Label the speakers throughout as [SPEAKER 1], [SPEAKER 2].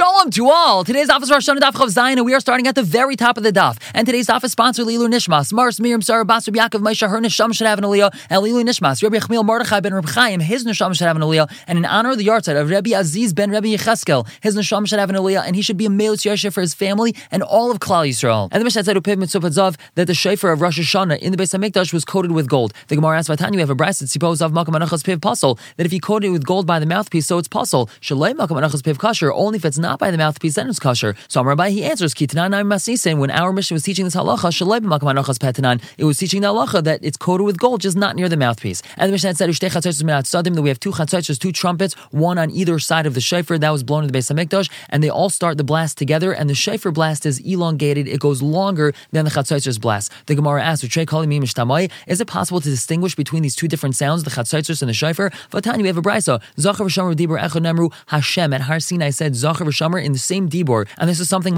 [SPEAKER 1] Shalom to all. Today's office Rosh Hashanah Daf Chav Zayin, and we are starting at the very top of the daf. And today's office is sponsored Lilu Nishmas, Mars Miriam Sarah Basar Yaakov Moshe her Nisham should have an aliyah, and Lilu Nishmas, Rabbi Chmiel Mordechai ben Reb Chaim, his Nisham should have an aliyah, and in honor of the yahrzeit of Rabbi Aziz ben Rabbi Yecheskel, his Nisham should have an aliyah, and he should be a Meilus Yosef for his family and all of Klal Yisrael. And the Mishnah said Upiv Mitzvah that the shofar of Rosh Hashanah in the Beis Hamikdash was coated with gold. The Gemara asks Vatanya, we have a brisa that suppose of Makam Anachas Piv Pasul that if he coated it with gold by the mouthpiece, so it's pasul. Shalei Makam Anachas Piv Kasher, only if it's not by the mouthpiece, then it's kosher. So Rabbi he answers Kitanan Masisen when our Mishnah was teaching this halacha Petanan, it was teaching the halacha that it's coated with gold, just not near the mouthpiece. And the Mishnah said that we have two chatzos, two trumpets, one on either side of the shofar that was blown in the Beis Hamikdash, and they all start the blast together. And the shofar blast is elongated; it goes longer than the chatzos blast. The Gemara asks, "Is it possible to distinguish between these two different sounds, the chatzos and the shofar?" Vatani, we have a brisa. Zachar Hashem at Har Sinai said Zachar in the same dibur, and this is something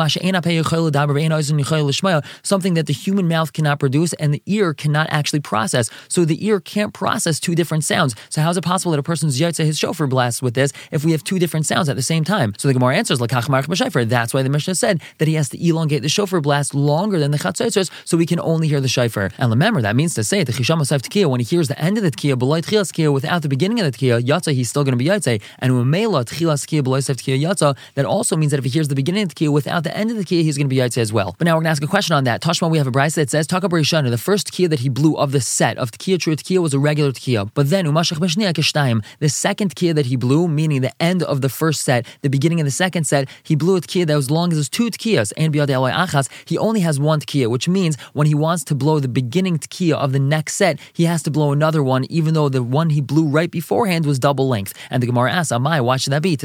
[SPEAKER 1] something that the human mouth cannot produce and the ear cannot actually process. So the ear can't process two different sounds. So how is it possible that a person's yotze his shofar blasts with this if we have two different sounds at the same time? So the Gemara answers. That's why the Mishnah said that he has to elongate the shofar blast longer than the chatzotzos, so we can only hear the shofar. And remember, that means to say the chisham tekiah when he hears the end of the tekiah below tekiah without the beginning of the tekiah yotze he's still going to be yotze. And umela techilas tekiah below tekiah yotze that also means that if he hears the beginning of the tekiah without the end of the tekiah he's going to be yotze as well. But now we're going to ask a question on that. Tashma, we have a brisa that says Taka the first tekiah that he blew of the set of tekiah true tekiah was a regular tekiah, but then umashach the second tekiah that he blew, meaning the end of the first set, the beginning of the second set, he blew a tekiah that was long as his two tekiyas and biyad achas. He only has one tekiah, which means when he wants to blow the beginning tekiah of the next set, he has to blow another one, even though the one he blew right beforehand was double length. And the Gemara asks, Amai, why should that be?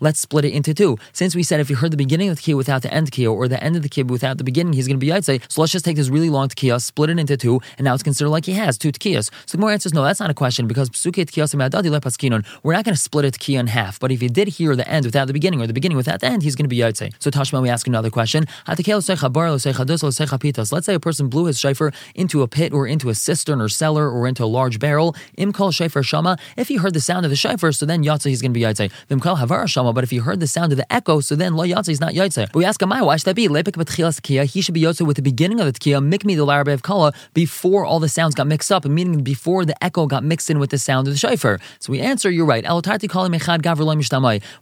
[SPEAKER 1] Let's split it into two. Since we said if you heard the beginning of the tekiah without the end tekiah, or the end of the tekiah without the beginning, he's going to be yaitse. So let's just take this really long tekiah, split it into two, and now it's considered like he has two tekiyas. So the Gemara answers, no, that's not a question because psuke tkiyosima daddy lepaskinon, we're not going to split a tekiah in half. But if you did hear the end without the beginning, or the beginning without the end, he's going to be yaitse. So Tashma, we ask another question. Let's say a person blew his shofar into a pit or into a cistern or cellar or into a large barrel. Imkal shofar shama. If he heard the sound of the shofar, so then yatsa he's going to be yaitse. Vimkal havar shama. But if he heard the sound of the echo, so then lo yatsa is not yaitse. But we ask him, why should that be? Lepik b'tchilas He should be yaitse with the beginning of the tkiya. Mikmi the larabe of kala before all the sounds got mixed up, meaning before the echo got mixed in with the sound of the shofar. So we answer, you're right.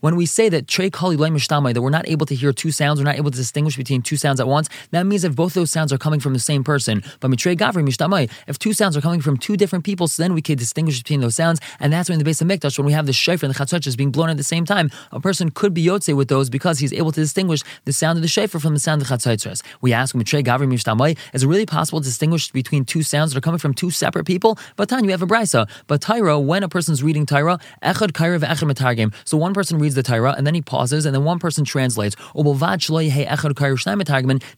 [SPEAKER 1] When we say that trey kali that we're not able to hear two sounds, we're not able to distinguish between two sounds at once, that means if both those sounds are coming from the same person. But mitrei gavri mishtamai, if two sounds are coming from two different people, so then we can distinguish between those sounds, and that's when the base of Hamikdash, when we have the shofar and the chatzot being blown at the same time, a person could be yotze with those because he's able to distinguish the sound of the shofar from the sound of the chatzot We ask mitrei gavri is it really possible to distinguish between two sounds that are coming from two separate people? But Tan, you have a brisa. But Tyra, when a person's reading Tyra, echad kaira ve'echad metargim. So one person reads the Tyra and then he pauses, and then one person translates.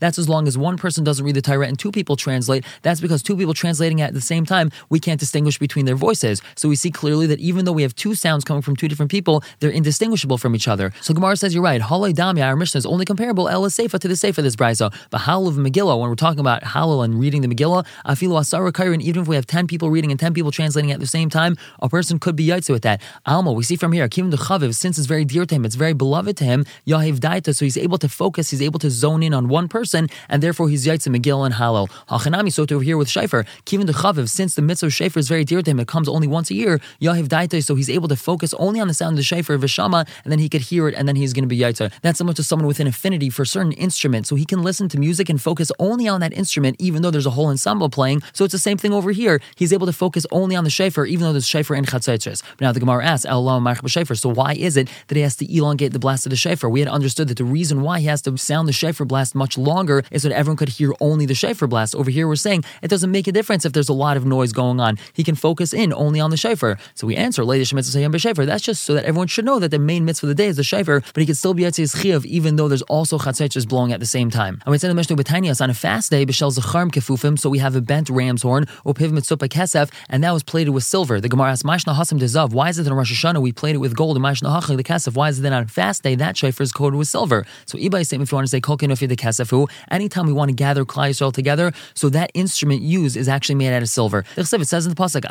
[SPEAKER 1] That's as long as one person doesn't read the Torah and two people translate. That's because two people translating at the same time, we can't distinguish between their voices. So we see clearly that even though we have two sounds coming from two different people, they're indistinguishable from each other. So Gemara says you're right. Halal Dami, our Mishnah is only comparable El Seifa to the Seifa this brisa. But Hallel of Megillah, when we're talking about Hallel and reading the Megillah, Afilu Asara Kairin, even if we have 10 people reading and 10 people translating at the same time, a person could be Yaitse with that. Alma, we see from here, Kim Chaviv, since it's very dear to him, it's very beloved to him, Yahiv Daita, so he's able to focus, he's able to zone in on one person, and therefore he's Yaitse Megillah and Hallel. Hachanami, so to over here with Shaifer, the Chaviv, since the mitzvah of Shaifer is very dear to him, it comes only once a year, Yahiv Daita, so he's able to focus only on the sound of the Shaifer, Vishama, and then he could hear it, and then he's going to be Yaitse. That's similar to someone with an affinity for certain instrument, so he can listen to music and focus only on that instrument, even though there's a whole ensemble playing. So it's the same thing over here. He's able to focus only on the Shaifer, even though there's Shaifer and Chatzaitres. But now the Gemara asks, so why is it that he has to elongate the blast of the shofar? We had understood that the reason why he has to sound the shofar blast much longer is so that everyone could hear only the shofar blast. Over here, we're saying it doesn't make a difference if there's a lot of noise going on. He can focus in only on the shofar. So we answer, Lady Shemitz That's just so that everyone should know that the main mitzvah of the day is the but he could still be Yatzis Chiyav even though there's also Chatzaitres blowing at the same time. And we said in the Mishnah Betanias on a fast day, Bishel Zacharm Kefufim, so we have a bent ram's horn, Opiv Mitzupa Kesef, and that was plated with silver. The Gemara asks, Mashna Hasim Dezav, why is it in Rosh Hashanah we played it with gold? And Mashna Hachli the Kesef, why is it then on a fast day that shofar is coated with silver? So Ibai statement, if you want to say Kol Kenofi the Kesefu, anytime we want to gather Klal Yisrael together, so that instrument used is actually made out of silver. It says in the pasuk,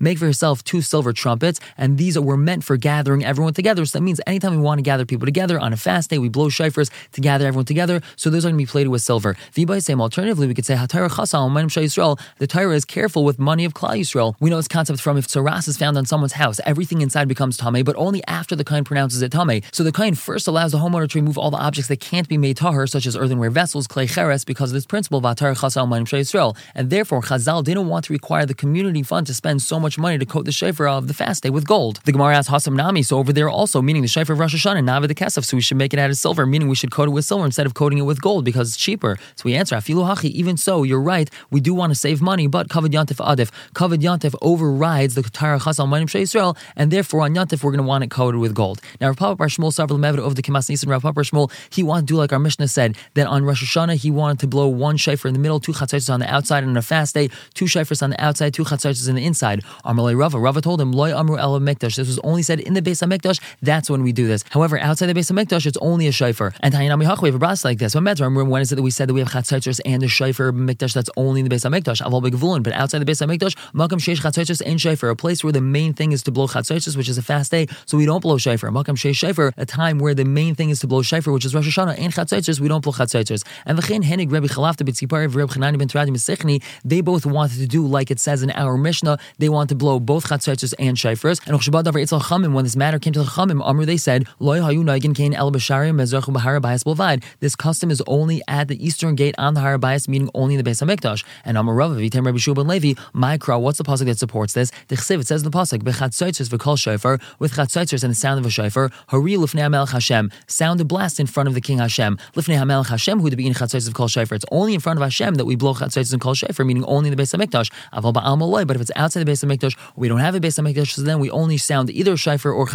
[SPEAKER 1] make for yourself two silver trumpets, and these were meant for gathering everyone together So that means anytime we want to gather people together on a fast day, we blow shofars to gather everyone together. So those are going to be plated with silver. Same alternatively, we could say Hatayra Chasal Yisrael. The Torah is careful with money of Klal Yisrael. We know this concept from if tzaras is found on someone's house, everything inside becomes tame, but only after the kain pronounces it tame. So the kain first allows the homeowner to remove all the objects that can't be made tahar, such as earthenware vessels, clay cheres, because of this principle Vatar Chasal Manim Yisrael. And therefore, Chazal didn't want to require the community fund to spend so much money to coat the shofar of the fast day with gold. The Gemara asks Hasam Nami, so over there also, meaning the shofar of Rosh Hashanah, Navi the Kesef, so we should make it out of silver, meaning we should coat it with silver instead of coating it with gold because it's cheaper. So we answer, Afilu Hachi, even so, you're right, we do want to save money, but Kavod Yantif Adif, Kavod Yantif overrides the Tara Chasal Manim Yisrael, and therefore on Yantif we're going to want it coated with gold. Now, Rav Papa Shmuel Savra Lemevid of the Kemas Nisan, Rav Papa Shmuel, he wanted to do like our Mishnah said, that on Rosh Hashanah he wanted to blow one shofar in the middle, two chatzaitis on the outside, and on a fast day, two shofars on the outside, two chatzaitis on the inside. Amalei Rava, Rava told him, Loy Amru El Mikdash. This was only said in the Beis Hamikdash. That's when we do this. However, outside the base of Hamikdash, it's only a shofar. And Tayanami Hach, we have a brisa like this. Remember when is it that we said that we have chatzaitis and a shofar mikdash that's only in the Beis Hamikdash? Aval Begvulin, but outside the base of Hamikdash, Makam Sheish chatzaitis and shofar, a place where the main thing is to blow chatzaitis, which is a fast day, so we don't blow shofar. Makam Sheish shofar, a time where the main thing is to blow shofar, which is Rosh Hashanah and chatzaitis, we don't blow chatzaitis. And v'chein henig Rebbe Chalafta b'tzipar Reb Chanani ben Teradyon Sechni, they both wanted to do like it says in our Mishnah. They want to blow both chatzaitis and shofars. And when this matter came to the Chamim, Amr they said, This custom is only at the eastern gate on the Harabayas, meaning only in the Beis Hamikdash. And Amar Rav Vitem Rabbi Shua Levi, my crow. What's the pasuk that supports this? The it says in the pasuk, with chatzaitis and the sound of a shofar. Hari Hashem, sound a blast in front of the King Hashem. Lifnei Hamel Hashem, who to be in of kol shofar. It's only in front of Hashem that we blow chatzaitis and kol shofar, meaning only in the Beis Hamikdash. But if it's outside the Beis Hamikdash, we don't have a Beis Hamikdash, so then we only sound either shofar or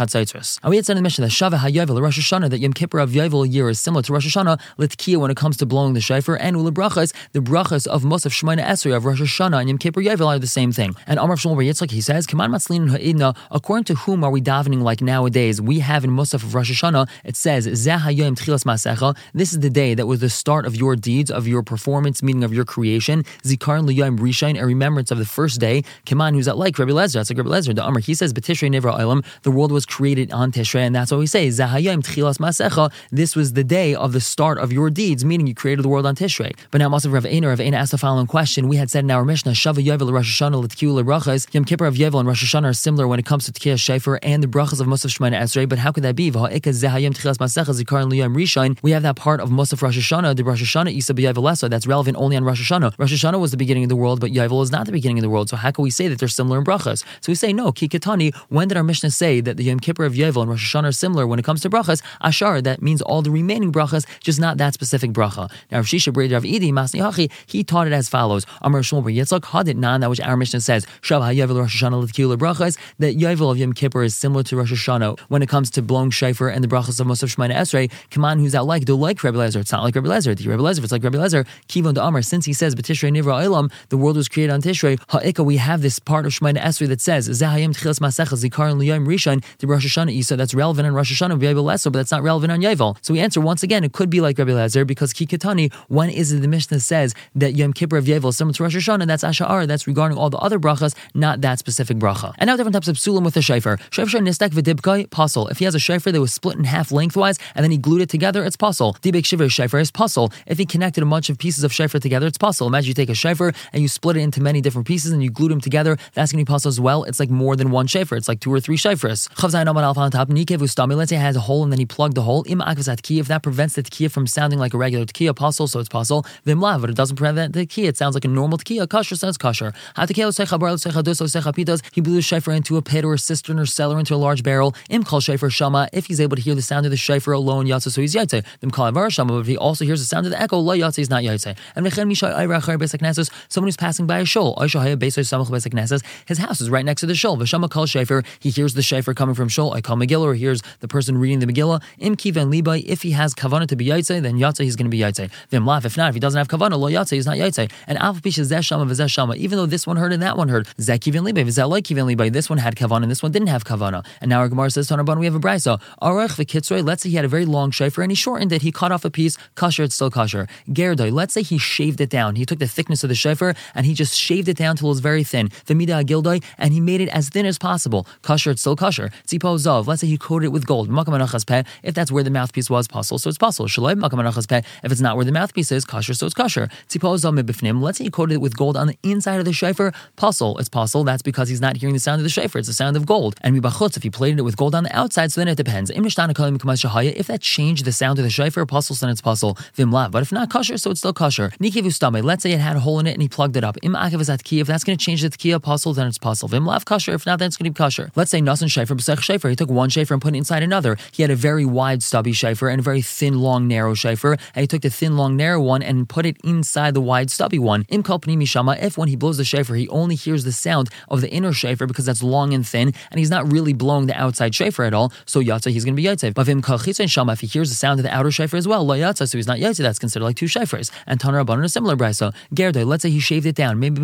[SPEAKER 1] And we had said in the Mishnah that Shava HaYovel, Rosh Hashanah, that Yom Kippur of Yovel year is similar to Rosh Hashanah, Litkiya when it comes to blowing the shofar, and Ula Brachas, the brachas of Musaf Shemona Esrei of Rosh Hashanah and Yom Kippur Yovel are the same thing. And Amar Shmuel Yitzchak, he says, Kaman Matzlin Ha'idna, according to whom are we davening like nowadays? We have in Musaf of Rosh Hashanah, it says, Zeh HaYom Tchilas Masecha, this is the day that was the start of your deeds, of your performance, meaning of your creation. Zikar L'Yom Rishon, a remembrance of the first day. Kaman, who's that like? Rabbi Lezer, that's like Rabbi Lezer. The Amr, he says, B'tishrei Nivra Olam, the world was created on Tishrei, and that's what we say, Zeh HaYom Tchilas Masecha, this was the day of the start of your deeds, meaning you created the world on Tishrei. But now, Masav Rav Einer, Rav asked the following question. We had said in our Mishnah, Shava Yovel Rosh Hashanah L'Tkiu L'Brachas, Yom Kippur of Yovel and Rosh Hashanah are similar when it comes to Tkiyah Shefer and the brachas of Musaf Shemana Esrei, but how could that be? We have that part of Musaf Rosh Hashanah, the Rosh Hashanah Isa B'Yovel that's relevant only on Rosh Hashanah. Rosh Hashanah was the beginning of the world, but Yovel is not the beginning of the world. So how can we say that they're similar in brachas? So we say no. Kikatani. When did our Mishnah say that the Yom Kippur of Yovel and Rosh Hashanah are similar when it comes to brachas? Ashar. That means all the remaining brachas, just not that specific bracha. Now, Rav Shisha Rav Idi Masni Hachi, he taught it as follows: Amar Shmuel Bar Yitzchak Hadit Nan, that which our Mishnah says, Shav HaYovel Rosh Hashanah L'Tkiyul Brachas, that Yovel of Yom Kippur is similar to Rosh Hashanah when it comes to blowing shofar and the brachas of Musaf Shemana Esrei. Kaman, who's out like, do like Rabbi Lezer. It's not like Rabbi Lezer. The Rabbi Lezer, it's like Rabbi Lezer. Kivon to Amar, since he says B'Tishrei Nivra Olam, the world was created on Tishrei. Ha'ika, we have this part of Shemana Esrei that says Zahayim Tchilas Masecha Zikar and Liyam Rishon, the Rosh Hashanah Isa. That's relevant on Rosh Hashanah Yovel Leser, but that's not relevant on Yovel. So we answer once again, it could be like Rabbi Lezer because Kikatani, when is it the Mishnah says that Yom Kippur of Yovel is similar to Rosh Hashanah? That's Asha'ar. That's regarding all the other brachas, not that specific bracha. And now different types of sulam with the shayfer. Shayfer nistak v'dibkai pasul. If he has a shofar that was split in half lengthwise and then he glued it together, it's pasul. Dibek shiver shofar is pasul. If he connected a bunch of pieces of shofar together, it's pasul. Imagine you take a shofar and you split it into many different pieces and you glued them together. That's going to be pasul as well. It's like more than one shofar. It's like two or three shofars. Let's say it has a hole and then he plugged the hole. Im If that prevents the tkiya from sounding like a regular tkiya pasul, so it's pasul. Vimlav, but it doesn't prevent the tkiya. It sounds like a normal tkiya. Kasher says kasher. He blew the shofar into a pit or a cistern or cellar into a large barrel. Im kol shofar shama. If he's able to hear the sound of the shofar alone, yatsa, so he's yaitse. Vim kol shama. But if he also hears the sound of the echo, la yatsa, he's not yaitse. And mechen misha ayra achar besek Someone who's passing by a shul. Aisha haya besoy samach besek His house is right next to the shul. V'shama kol shofar. He hears the shofar coming from shul. I call Megillah or the person reading the Megillah. Im kivan libay. If he has kavana to be yaitse, then yatsa, he's going to be yaitse. Vim laf. If not, if he doesn't have kavana, lo yatsa, he's not yaitse. And alf pish zeh shama v'zeh shama. Even though this one heard and that one heard, zeh kivan libay, v'zeh like kivan libay. This one had kavana and this one didn't have kavana. And now our Gemara says, Tanarban, we have a brisa. Arach v'kitzroi. Let's say he had a very long shofar and he shortened it. He cut off a piece. Kasher, it's still kasher. Gerdoi. Let's say he shaved it down. He took the thickness of the shofar and he just shaved it down till it was very thin. V'mida agildoi, and he made it as thin as possible. Kasher, it's still kasher. Tzipo zov. Let's say he coated it with gold. If that's where the mouthpiece was, possible, so it's possible. If it's not where the mouthpiece is, kosher, so it's kosher. Let's say he coated it with gold on the inside of the shofar, pasul. It's possible. That's because he's not hearing the sound of the shofar. It's the sound of gold. And if he plated it with gold on the outside, so then it depends. If that changed the sound of the shofar, pasul, then it's. Vimlav. But if not kosher, so it's still kosher. Let's say it had a hole in it and he plugged it up. If that's going to change the tkiya pasul, then it's kosher. If not, then it's going to be kosher. Let's say nasan shofar b'sech shofar. He took one shofar and put it inside another. He had a very wide stubby shofar and a very thin, long, narrow shofar. And he took the thin, long, narrow one and put it inside the wide, stubby one. Im mishama. If when he blows the shofar, he only hears the sound of the inner shofar because that's long and thin, and he's not really blowing the outside shofar at all. So yatsa, he's going to be yatsa. But vim shama. If he hears the sound of the outer shofar as well, lo yatsa, so he's not yatsa. That's considered like two shofars. And tanar rabbanon a similar brisa. Gerda. Let's say he shaved it down. Maybe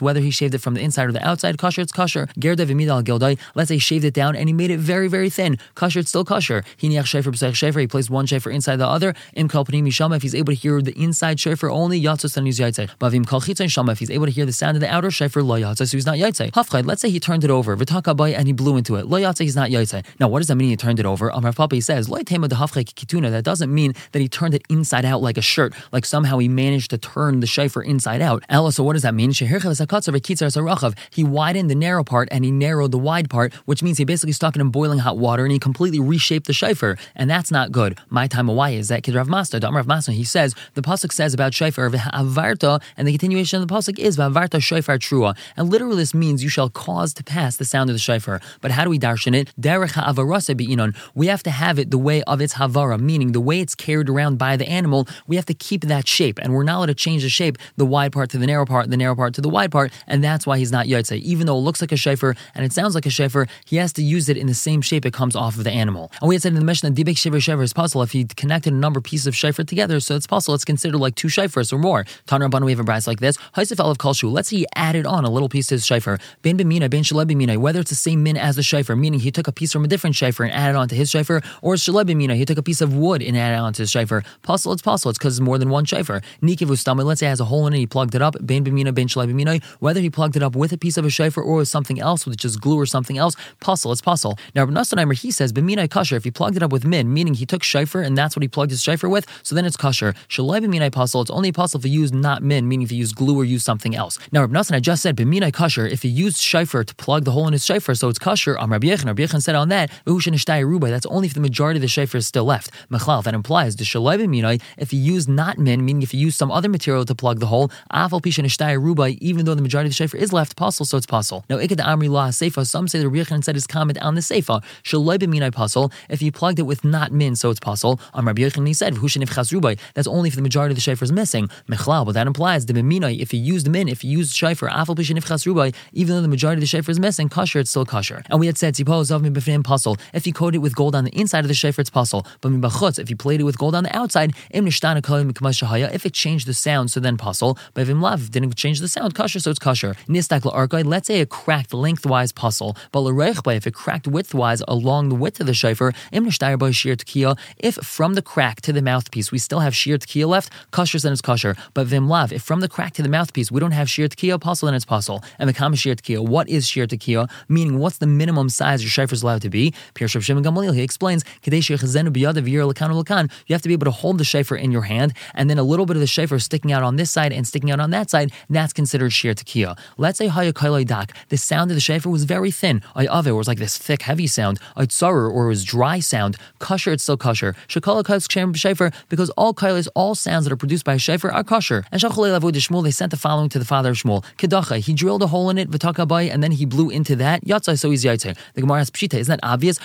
[SPEAKER 1] whether he shaved it from the inside or the outside, kosher, it's kosher. Gerda v'midal gildai. Let's say he shaved it down and he made it very, very thin. Kosher, it's still kosher. He niach shofar b'sech. He placed one shofar inside the other. Im kalpani mishama. If he's able to hear the inside shofar only, yatsa, then he's yatsa. But vim kal shama. If he's able to hear the sound of the outer shofar, lo yatsa, so he's not yatsa. Hafchad. Let's say he turned it over. V'takabai and he blew into it. Lo yatsa, he's not yatsa. Now, what does that mean? He turned it over. Amar Papa He says, Lo de kituna. That doesn't mean that he turned it inside out like a shirt, like somehow he managed to turn the shofar inside out. Ella, so what does that mean? He widened the narrow part and he narrowed the wide part, which means he basically stuck it in boiling hot water and he completely reshaped the shofar, and that's not good. My time why is that Kid Rav Masna, Dam Rav Masna, he says the pasuk says about shofar avarta, and the continuation of the pasuk is avarta shofar trua, and literally this means you shall cause to pass the sound of the shofar. But how do we darshan it? Derech ha'avarasa bi'inon. We have to have it the way of its havara, meaning the way it's carried around by the animal. We have to keep that shape, and we're not allowed to change the shape, the wide part to the narrow part, the narrow part to the wide part, and that's why he's not yotze. Even though it looks like a shofar and it sounds like a shofar, he has to use it in the same shape it comes off of the animal. And we had said in the Mishnah, dibek shiver shofar is possible if he connected a number of pieces of shofar together, so it's possible. It's considered like two shofars or more. Tanra Rabban, we have a brisa like this. Haisif of kalshu. Let's say he added on a little piece to his shofar. Ben b'mina, ben shaleb b'mina. Whether it's the same min as the shofar, meaning he took a piece from a different shofar and added on to his shofar, or shaleb b'mina, he took a piece of wood and added on to his shofar. Possible, it's possible. It's because it's more than one shofar. Nikivu stomach. Let's say has a hole in it. He plugged it up. Ben b'mina, ben shaleb b'mina. Whether he plugged it up with a piece of a shofar or with something else, with just glue or something else, possible, it's possible. Now, Rabbi Nassanheimer, he says b'mina kasher. If he plugged it up with min, meaning he took shofar and that's what he plugged his shofar with, so then it's kasher. Shalai b'minai apostle, it's only possible if you use not min, meaning if you use glue or use something else. Now, Rabbi Nassan, I just said b'minai kasher, if he used shofar to plug the hole in his shofar, so it's kasher. Am Rabbi Yechon, Rabbi Yechon said on that, that's only if the majority of the shofar is still left. Mechlal, that implies the shalai b'minai, if he used not min, meaning if he used some other material to plug the hole, afal pishan rubai, even though the majority of the shofar is left, possible, so it's possible. Now, ikad amri la seifa, some say the Rabbi Yechon said his comment on the seifa, if you plugged it with not min, so it's possible. On Rabbi Yechon, he said, that's only if the majority of the shofar is missing. Mechlal, but that implies the b'minai, if you used min, if you used shofar, afal pishan rubai, even though the majority of the shofar is missing, kosher, it's still kosher. And we had said, if he coated it with gold on the inside of the shofar, it's pasul. But mibachutz, if he played it with gold on the outside, if it changed the sound, so then pasul. But if imlav didn't change the sound, kosher, so it's kosher. Nistak let's say it cracked lengthwise pasul, but if it cracked widthwise along the width of the shofar, if from the crack to the mouthpiece we still have shiur tekiah left, kosher then it's kosher. But vimlav, if from the crack to the mouthpiece we don't have shiur tekiah, pasul then it's pasul. And the kama shiur tekiah, what is shiur tekiah? Meaning, what's the minimum size your shofar is allowed to be? Pierre Shimon Gamaliel, he explains, you have to be able to hold the shofar in your hand, and then a little bit of the shofar sticking out on this side and sticking out on that side, that's considered shiur tekiah. Let's say hayakailai dak, the sound of the shofar was very thin. It was like this thick, heavy sound. a tsarer, or was dry sound. Kosher, it's still kosher. Shakala shofar, because all kailas, all sounds that are produced by a shofar are kosher. And Shachalei Lavud Shmuel, they sent the following to the father of Shmuel. Kedacha, he drilled a hole in it, v'takabai, and then he blew into that. Yatzai, so he's yaitzer. The Gemara has pshita, isn't that obvious?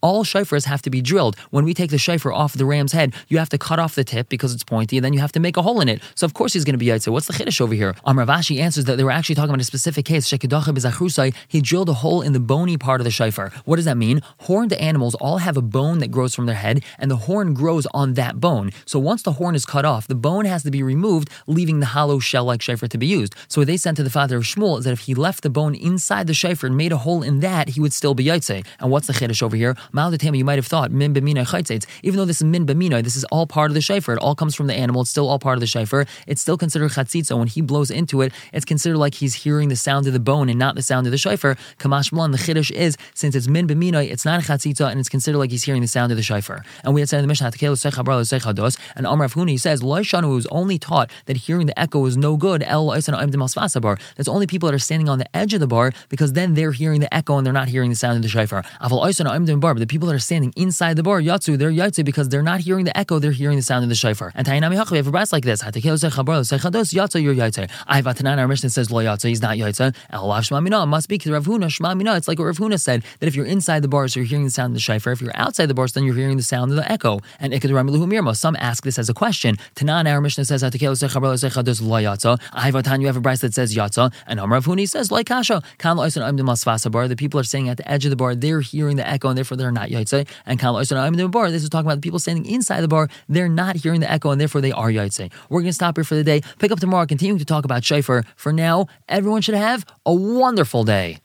[SPEAKER 1] All shofars have to be drilled. When we take the shofar off the ram's head, you have to cut off the tip because it's pointy, and then you have to make a hole in it. So of course he's going to be yaitzer. What's the chiddush over here? Amravashi answers that they were actually talking about a specific case. Shekedacha b'zachrusai, he drilled a hole in the bony part of the shofar. What does that mean? Horned animals all have a bone that grows from their head, and the horn grows on that bone. So once the horn is cut off, the bone has to be removed, leaving the hollow shell-like shofar to be used. So what they sent to the father of Shmuel is that if he left the bone inside the shofar and made a hole in that, he would still be yaitse. And what's the chiddush over here? Mal you might have thought min b'mina Even though this is min b'mina, this is all part of the shofar. It all comes from the animal. It's still all part of the shofar. It's still considered chatzitza. When he blows into it, it's considered like he's hearing the sound of the bone and not the sound of the shofar. Kamash the the chiddush is since it's min b'minoi, it's not a chatzitza, and it's considered like he's hearing the sound of the shofar. And we had said in the Mishnah, and Amr Afhuni says, Loishanu was only taught that hearing the echo is no good. That's only people that are standing on the edge of the bar because then they're hearing the echo and they're not hearing the sound of the shofar. But the people that are standing inside the bar, Yatsu, they're Yatsu because they're not hearing the echo, they're hearing the sound of the shofar. And Tainami Hach, we have a brisa like this. Yatsu, you're Yatsu. I have Atanan, our Mishnah says, Lo Yatsu, he's not Yatsu. Shmamina, must be Rav Huna, Shmamina. It's like what Rav Huna said, that if you're inside the bar, so you're hearing the sound of the shofar. If you're outside the bar, so then you're hearing the sound of the echo. And. Some ask this as a question. Tanan, our Mishnah says, Ahivatan, you have a brisa that says Yatsa, and Amrav Huni says, like Kasha, the people are saying at the edge of the bar, they're hearing the echo, and therefore they're not Yatsa. And Kal the bar, this is talking about the people standing inside the bar, they're not hearing the echo, and therefore they are Yatsa. We're going to stop here for the day, pick up tomorrow, continuing to talk about Shofar. For now, everyone should have a wonderful day.